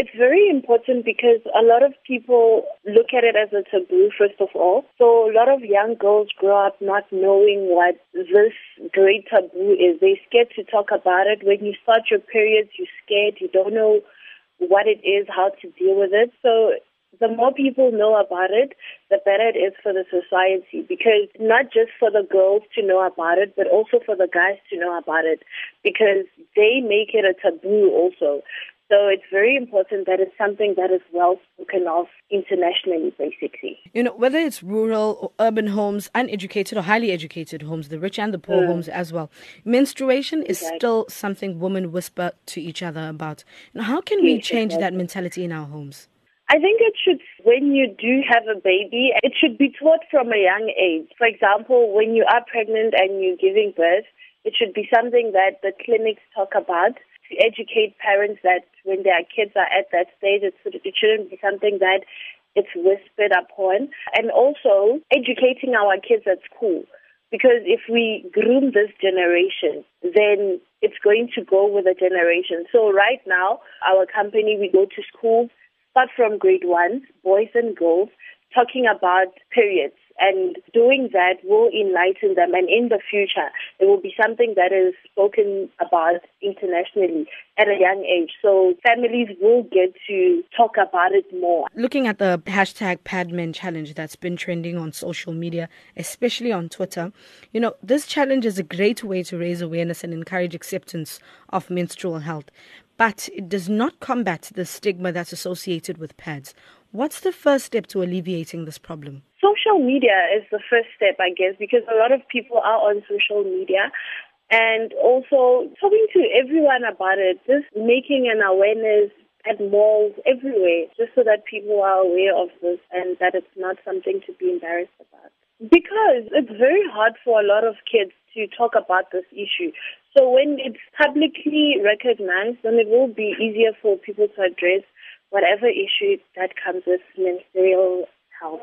It's very important because a lot of people look at it as a taboo, first of all. So a lot of young girls grow up not knowing what this great taboo is. They're scared to talk about it. When you start your periods, you're scared. You don't know what it is, how to deal with it. So the more people know about it, the better it is for the society because not just for the girls to know about it, but also for the guys to know about it because they make it a taboo also. So it's very important that it's something that is well spoken of internationally, basically. You know, whether it's rural or urban homes, uneducated or highly educated homes, the rich and the poor mm. homes as well, menstruation is exactly. still something women whisper to each other about. Now, how can we change exactly. that mentality in our homes? I think it should, when you do have a baby, it should be taught from a young age. For example, when you are pregnant and you're giving birth, it should be something that the clinics talk about to educate parents that when their kids are at that stage, it shouldn't be something that it's whispered upon. And also educating our kids at school. Because if we groom this generation, then it's going to go with the generation. So right now, our company, we go to schools, start from grade one, boys and girls, talking about periods. And doing that will enlighten them. And in the future, it will be something that is spoken about internationally at a young age. So families will get to talk about it more. Looking at the hashtag PadMan challenge that's been trending on social media, especially on Twitter, you know, this challenge is a great way to raise awareness and encourage acceptance of menstrual health but it does not combat the stigma that's associated with pads. What's the first step to alleviating this problem? Social media is the first step, I guess, because a lot of people are on social media and also talking to everyone about it, just making an awareness at malls everywhere, just so that people are aware of this and that it's not something to be embarrassed about. Because it's very hard for a lot of kids to talk about this issue. So when it's publicly recognized, then it will be easier for people to address whatever issue that comes with menstrual health.